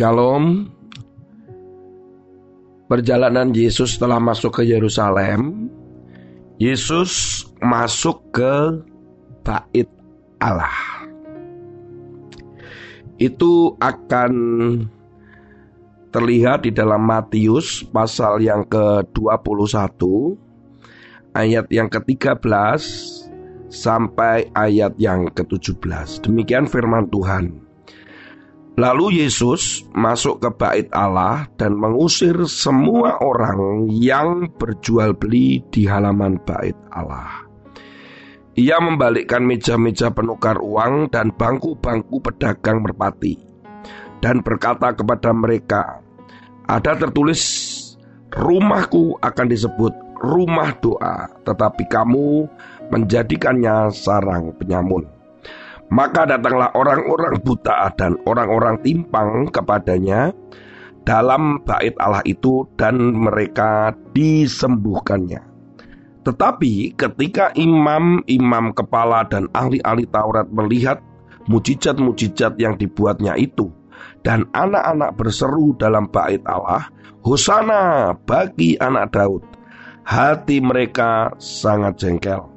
Shalom. Perjalanan Yesus setelah masuk ke Yerusalem, Yesus masuk ke Bait Allah. Itu akan terlihat di dalam Matius pasal yang ke-21 ayat yang ke-13 sampai ayat yang ke-17. Demikian firman Tuhan. Lalu Yesus masuk ke bait Allah dan mengusir semua orang yang berjual beli di halaman bait Allah. Ia membalikkan meja-meja penukar uang dan bangku-bangku pedagang merpati dan berkata kepada mereka, "Ada tertulis, rumahku akan disebut rumah doa, tetapi kamu menjadikannya sarang penyamun." Maka datanglah orang-orang buta dan orang-orang timpang kepadanya dalam bait Allah itu dan mereka disembuhkannya. Tetapi ketika imam-imam kepala dan ahli-ahli Taurat melihat mujizat-mujizat yang dibuatnya itu dan anak-anak berseru dalam bait Allah, Hosana bagi anak Daud. Hati mereka sangat jengkel.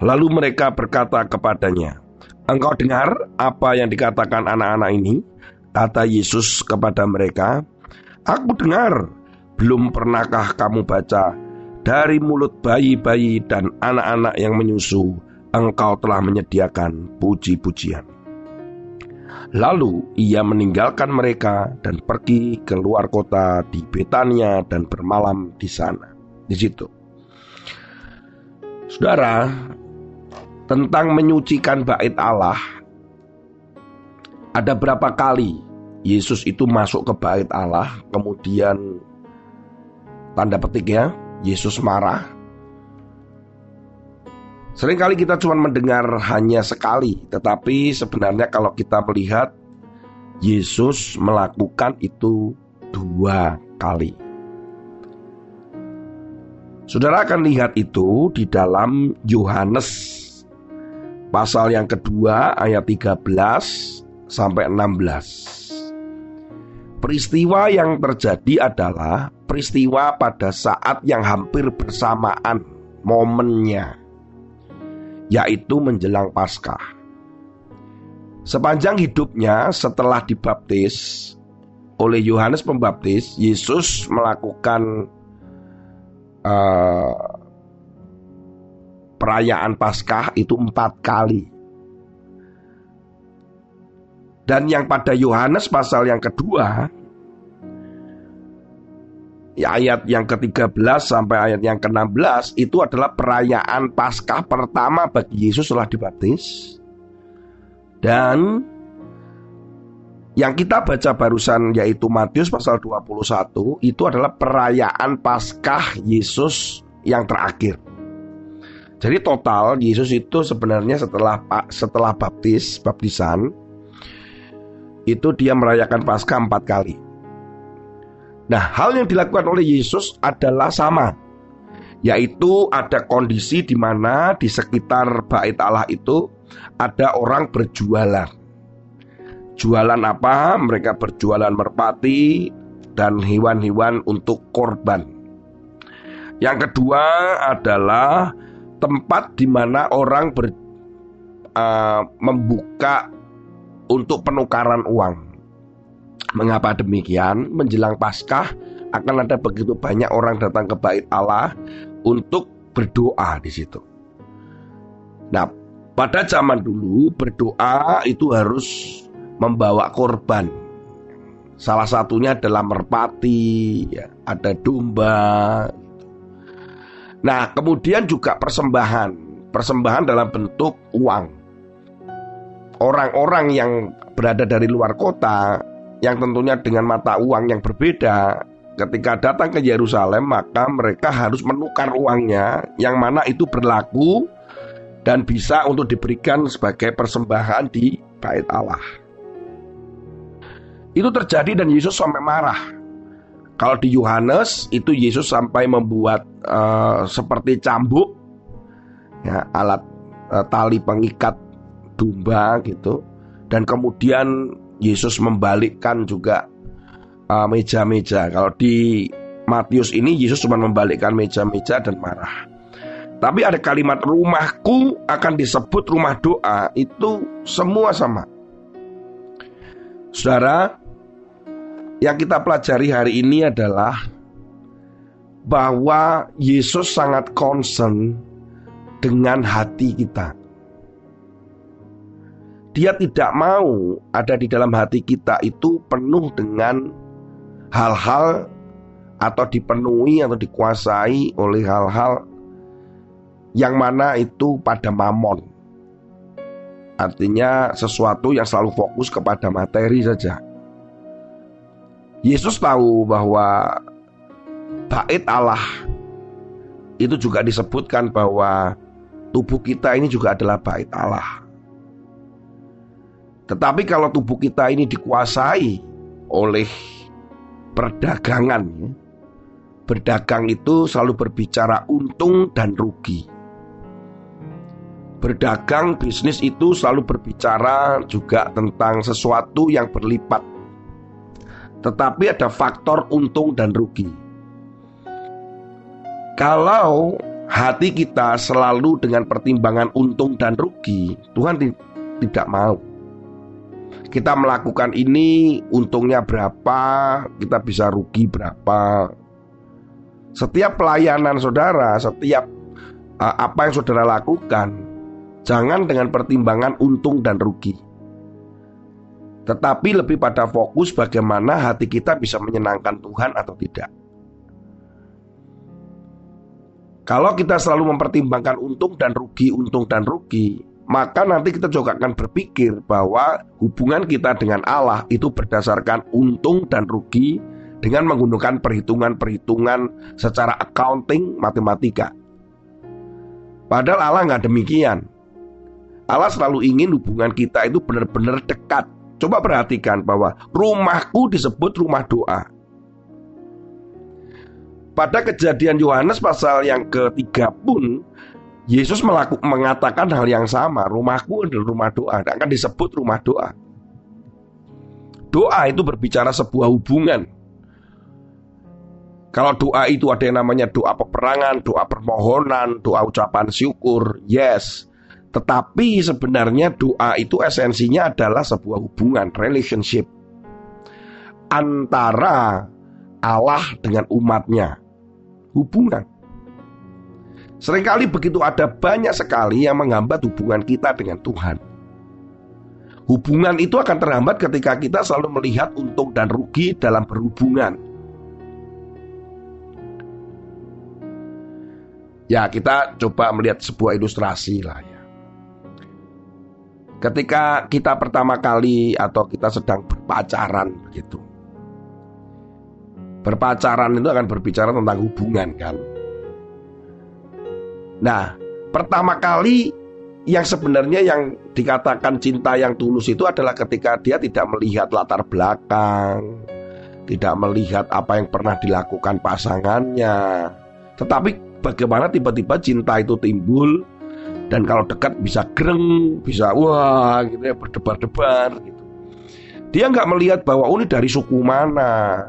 Lalu mereka berkata kepadanya, Engkau dengar apa yang dikatakan anak-anak ini? Kata Yesus kepada mereka, Aku dengar, belum pernahkah kamu baca dari mulut bayi-bayi dan anak-anak yang menyusu, engkau telah menyediakan puji-pujian. Lalu ia meninggalkan mereka dan pergi ke luar kota di Betania dan bermalam di sana. Di situ. Saudara, tentang menyucikan bait Allah. Ada berapa kali Yesus itu masuk ke bait Allah, kemudian tanda petik ya, Yesus marah. Seringkali kita cuma mendengar hanya sekali, tetapi sebenarnya kalau kita melihat Yesus melakukan itu dua kali. Saudara akan lihat itu di dalam Yohanes pasal yang kedua ayat 13 sampai 16. Peristiwa yang terjadi adalah peristiwa pada saat yang hampir bersamaan momennya yaitu menjelang Paskah. Sepanjang hidupnya setelah dibaptis oleh Yohanes Pembaptis, Yesus melakukan uh, perayaan Paskah itu empat kali. Dan yang pada Yohanes pasal yang kedua, ya ayat yang ke-13 sampai ayat yang ke-16 itu adalah perayaan Paskah pertama bagi Yesus setelah dibaptis. Dan yang kita baca barusan yaitu Matius pasal 21 itu adalah perayaan Paskah Yesus yang terakhir. Jadi total Yesus itu sebenarnya setelah setelah baptis, baptisan itu dia merayakan Paskah empat kali. Nah, hal yang dilakukan oleh Yesus adalah sama, yaitu ada kondisi di mana di sekitar bait Allah itu ada orang berjualan. Jualan apa? Mereka berjualan merpati dan hewan-hewan untuk korban. Yang kedua adalah tempat di mana orang ber, uh, membuka untuk penukaran uang. Mengapa demikian? Menjelang Paskah akan ada begitu banyak orang datang ke bait Allah untuk berdoa di situ. Nah, pada zaman dulu berdoa itu harus membawa korban. Salah satunya adalah merpati, ya, ada domba, Nah, kemudian juga persembahan, persembahan dalam bentuk uang. Orang-orang yang berada dari luar kota, yang tentunya dengan mata uang yang berbeda, ketika datang ke Yerusalem, maka mereka harus menukar uangnya, yang mana itu berlaku dan bisa untuk diberikan sebagai persembahan di Bait Allah. Itu terjadi dan Yesus sampai marah kalau di Yohanes itu Yesus sampai membuat uh, seperti cambuk, ya, alat uh, tali pengikat domba gitu, dan kemudian Yesus membalikkan juga uh, meja-meja. Kalau di Matius ini Yesus cuma membalikkan meja-meja dan marah. Tapi ada kalimat rumahku akan disebut rumah doa itu semua sama. Saudara, yang kita pelajari hari ini adalah bahwa Yesus sangat concern dengan hati kita. Dia tidak mau ada di dalam hati kita itu penuh dengan hal-hal atau dipenuhi atau dikuasai oleh hal-hal yang mana itu pada mamon. Artinya sesuatu yang selalu fokus kepada materi saja. Yesus tahu bahwa bait Allah itu juga disebutkan bahwa tubuh kita ini juga adalah bait Allah. Tetapi kalau tubuh kita ini dikuasai oleh perdagangan, ya, berdagang itu selalu berbicara untung dan rugi. Berdagang bisnis itu selalu berbicara juga tentang sesuatu yang berlipat. Tetapi ada faktor untung dan rugi. Kalau hati kita selalu dengan pertimbangan untung dan rugi, Tuhan tidak mau kita melakukan ini untungnya berapa, kita bisa rugi berapa. Setiap pelayanan saudara, setiap uh, apa yang saudara lakukan, jangan dengan pertimbangan untung dan rugi. Tetapi lebih pada fokus bagaimana hati kita bisa menyenangkan Tuhan atau tidak. Kalau kita selalu mempertimbangkan untung dan rugi, untung dan rugi, maka nanti kita juga akan berpikir bahwa hubungan kita dengan Allah itu berdasarkan untung dan rugi dengan menggunakan perhitungan-perhitungan secara accounting matematika. Padahal Allah nggak demikian. Allah selalu ingin hubungan kita itu benar-benar dekat. Coba perhatikan bahwa rumahku disebut rumah doa. Pada kejadian Yohanes pasal yang ketiga pun Yesus melaku, mengatakan hal yang sama. Rumahku adalah rumah doa. Dan akan disebut rumah doa. Doa itu berbicara sebuah hubungan. Kalau doa itu ada yang namanya doa peperangan, doa permohonan, doa ucapan syukur, yes. Tetapi sebenarnya doa itu esensinya adalah sebuah hubungan, relationship antara Allah dengan umatnya. Hubungan. Seringkali begitu ada banyak sekali yang menghambat hubungan kita dengan Tuhan. Hubungan itu akan terhambat ketika kita selalu melihat untung dan rugi dalam berhubungan. Ya, kita coba melihat sebuah ilustrasi lah ya. Ketika kita pertama kali atau kita sedang berpacaran begitu. Berpacaran itu akan berbicara tentang hubungan kan. Nah, pertama kali yang sebenarnya yang dikatakan cinta yang tulus itu adalah ketika dia tidak melihat latar belakang, tidak melihat apa yang pernah dilakukan pasangannya. Tetapi bagaimana tiba-tiba cinta itu timbul dan kalau dekat bisa greng, bisa wah gitu ya berdebar-debar gitu. Dia nggak melihat bahwa oh ini dari suku mana,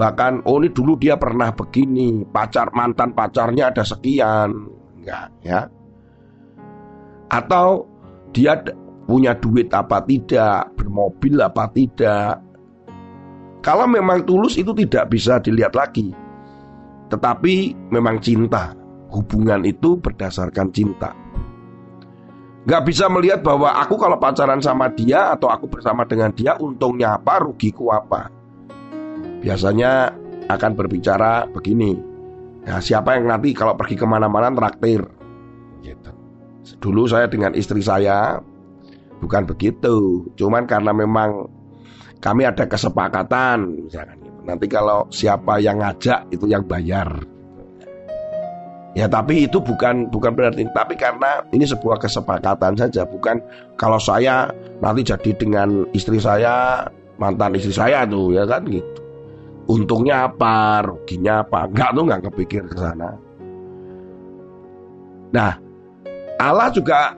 bahkan oh ini dulu dia pernah begini, pacar mantan pacarnya ada sekian, enggak ya. Atau dia punya duit apa tidak bermobil apa tidak. Kalau memang tulus itu tidak bisa dilihat lagi. Tetapi memang cinta. Hubungan itu berdasarkan cinta Gak bisa melihat bahwa aku kalau pacaran sama dia atau aku bersama dengan dia untungnya apa, rugiku apa. Biasanya akan berbicara begini, Nah, siapa yang nanti kalau pergi ke mana-mana traktir? Gitu. Dulu saya dengan istri saya bukan begitu, cuman karena memang kami ada kesepakatan, misalkan gitu. Nanti kalau siapa yang ngajak itu yang bayar. Ya tapi itu bukan bukan berarti tapi karena ini sebuah kesepakatan saja bukan kalau saya nanti jadi dengan istri saya mantan istri saya tuh ya kan gitu untungnya apa, ruginya apa. Enggak tuh nggak kepikir ke sana. Nah, Allah juga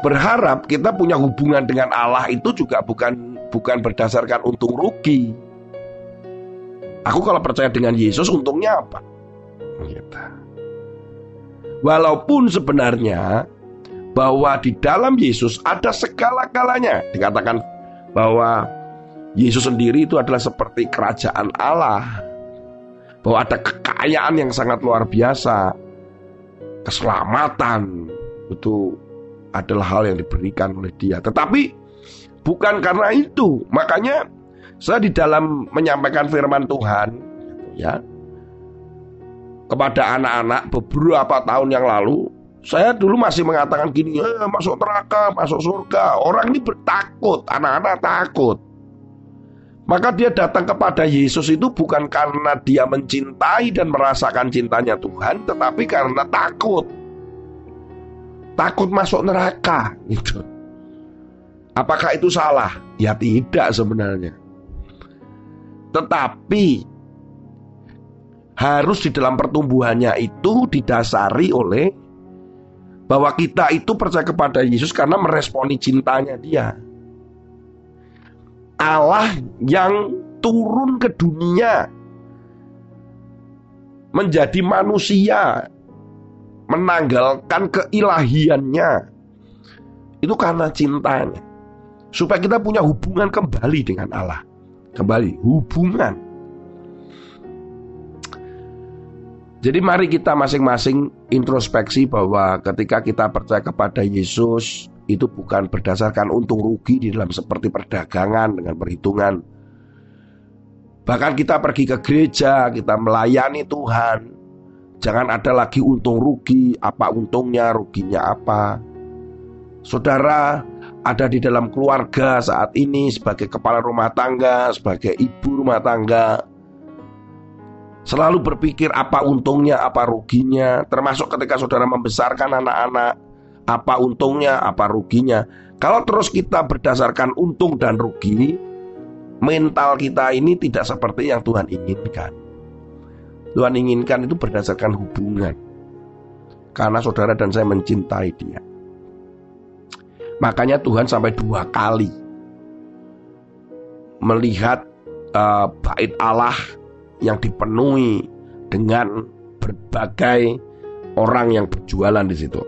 berharap kita punya hubungan dengan Allah itu juga bukan bukan berdasarkan untung rugi. Aku kalau percaya dengan Yesus untungnya apa? Gitu. Walaupun sebenarnya bahwa di dalam Yesus ada segala-galanya. Dikatakan bahwa Yesus sendiri itu adalah seperti kerajaan Allah. Bahwa ada kekayaan yang sangat luar biasa. Keselamatan itu adalah hal yang diberikan oleh dia. Tetapi bukan karena itu. Makanya saya di dalam menyampaikan firman Tuhan ya kepada anak-anak beberapa tahun yang lalu saya dulu masih mengatakan gini, eh, masuk neraka, masuk surga. Orang ini bertakut, anak-anak takut. Maka dia datang kepada Yesus itu bukan karena dia mencintai dan merasakan cintanya Tuhan, tetapi karena takut. Takut masuk neraka, gitu. Apakah itu salah? Ya tidak sebenarnya. Tetapi harus di dalam pertumbuhannya itu didasari oleh bahwa kita itu percaya kepada Yesus karena meresponi cintanya Dia. Allah yang turun ke dunia menjadi manusia, menanggalkan keilahiannya. Itu karena cintanya. Supaya kita punya hubungan kembali dengan Allah. Kembali, hubungan. Jadi mari kita masing-masing introspeksi bahwa ketika kita percaya kepada Yesus itu bukan berdasarkan untung rugi di dalam seperti perdagangan dengan perhitungan. Bahkan kita pergi ke gereja, kita melayani Tuhan. Jangan ada lagi untung rugi, apa untungnya, ruginya apa. Saudara ada di dalam keluarga saat ini sebagai kepala rumah tangga, sebagai ibu rumah tangga, Selalu berpikir apa untungnya, apa ruginya, termasuk ketika saudara membesarkan anak-anak, apa untungnya, apa ruginya. Kalau terus kita berdasarkan untung dan rugi, mental kita ini tidak seperti yang Tuhan inginkan. Tuhan inginkan itu berdasarkan hubungan. Karena saudara dan saya mencintai dia. Makanya Tuhan sampai dua kali melihat uh, bait Allah yang dipenuhi dengan berbagai orang yang berjualan di situ.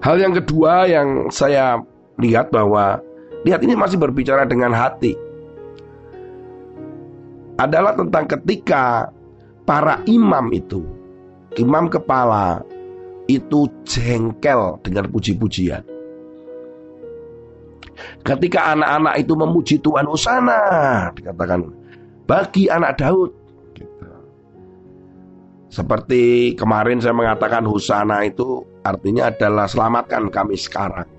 Hal yang kedua yang saya lihat bahwa lihat ini masih berbicara dengan hati. Adalah tentang ketika para imam itu, imam kepala itu jengkel dengan puji-pujian. Ketika anak-anak itu memuji Tuhan Hosana, dikatakan bagi anak Daud. Gitu. Seperti kemarin saya mengatakan Husana itu artinya adalah selamatkan kami sekarang.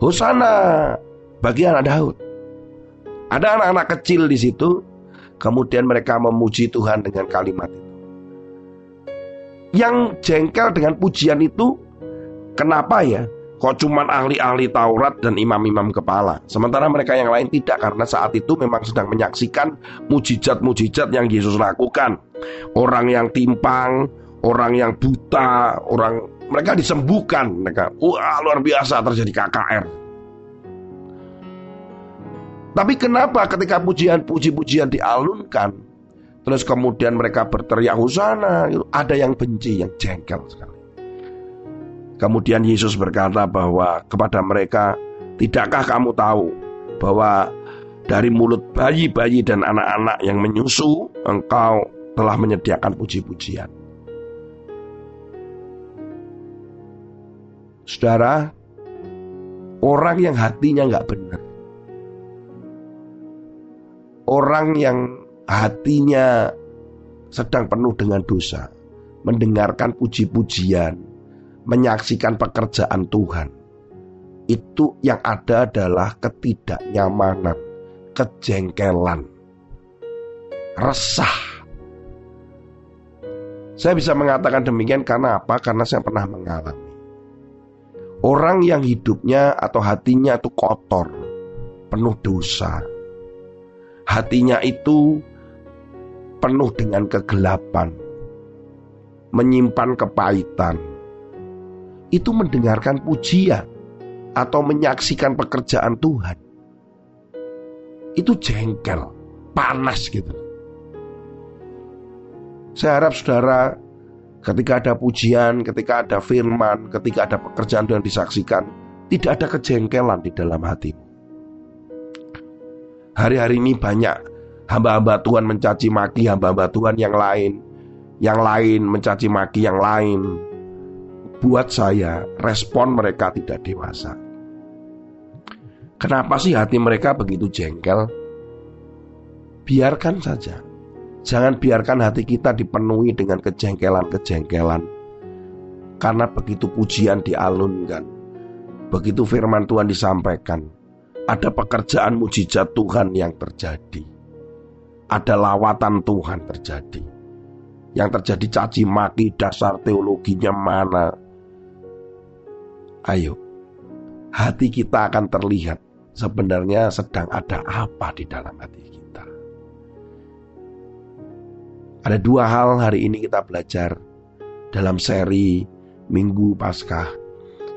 Husana bagi anak Daud. Ada anak-anak kecil di situ, kemudian mereka memuji Tuhan dengan kalimat itu. Yang jengkel dengan pujian itu, kenapa ya? Kok cuman ahli-ahli Taurat dan imam-imam kepala? Sementara mereka yang lain tidak Karena saat itu memang sedang menyaksikan Mujizat-mujizat yang Yesus lakukan. Orang yang timpang Orang yang buta Orang Mereka disembuhkan. Mereka Wah luar biasa terjadi KKR. Tapi kenapa ketika pujian puji-pujian dialunkan Terus kemudian mereka berteriak husana Ada yang benci, yang jengkel sekali Kemudian Yesus berkata bahwa kepada mereka, "Tidakkah kamu tahu bahwa dari mulut bayi-bayi dan anak-anak yang menyusu, engkau telah menyediakan puji-pujian?" Saudara, orang yang hatinya nggak benar, orang yang hatinya sedang penuh dengan dosa, mendengarkan puji-pujian, menyaksikan pekerjaan Tuhan, itu yang ada adalah ketidaknyamanan, kejengkelan, resah. Saya bisa mengatakan demikian karena apa? Karena saya pernah mengalami. Orang yang hidupnya atau hatinya itu kotor, penuh dosa. Hatinya itu penuh dengan kegelapan, menyimpan kepahitan, itu mendengarkan pujian atau menyaksikan pekerjaan Tuhan. Itu jengkel, panas gitu. Saya harap saudara ketika ada pujian, ketika ada firman, ketika ada pekerjaan yang disaksikan, tidak ada kejengkelan di dalam hatimu. Hari-hari ini banyak hamba-hamba Tuhan mencaci maki hamba-hamba Tuhan yang lain, yang lain mencaci maki yang lain. Buat saya, respon mereka tidak dewasa. Kenapa sih hati mereka begitu jengkel? Biarkan saja. Jangan biarkan hati kita dipenuhi dengan kejengkelan-kejengkelan. Karena begitu pujian dialunkan, begitu firman Tuhan disampaikan, ada pekerjaan mujizat Tuhan yang terjadi. Ada lawatan Tuhan terjadi. Yang terjadi caci maki dasar teologinya mana. Ayo, hati kita akan terlihat sebenarnya sedang ada apa di dalam hati kita. Ada dua hal hari ini kita belajar dalam seri Minggu Paskah.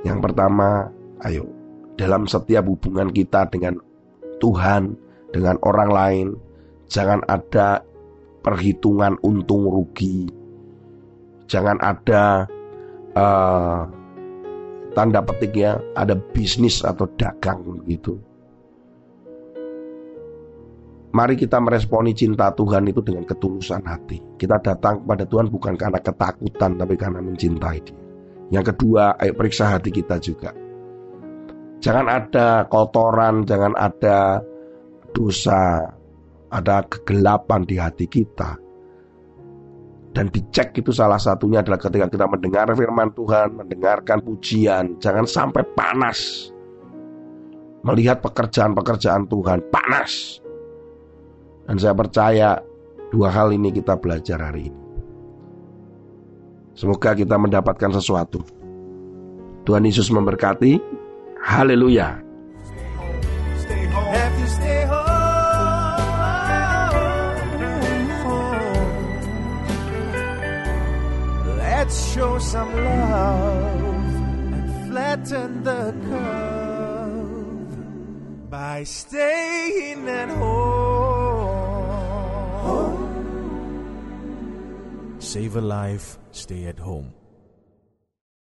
Yang pertama, ayo dalam setiap hubungan kita dengan Tuhan, dengan orang lain, jangan ada perhitungan untung rugi. Jangan ada uh, tanda petik ya, ada bisnis atau dagang gitu. Mari kita meresponi cinta Tuhan itu dengan ketulusan hati. Kita datang kepada Tuhan bukan karena ketakutan, tapi karena mencintai Dia. Yang kedua, ayo periksa hati kita juga. Jangan ada kotoran, jangan ada dosa, ada kegelapan di hati kita. Dan dicek itu salah satunya adalah ketika kita mendengar firman Tuhan, mendengarkan pujian, jangan sampai panas. Melihat pekerjaan-pekerjaan Tuhan, panas dan saya percaya dua hal ini kita belajar hari ini. Semoga kita mendapatkan sesuatu. Tuhan Yesus memberkati. Haleluya. Show some love and flatten the curve by staying at home. Save a life, stay at home.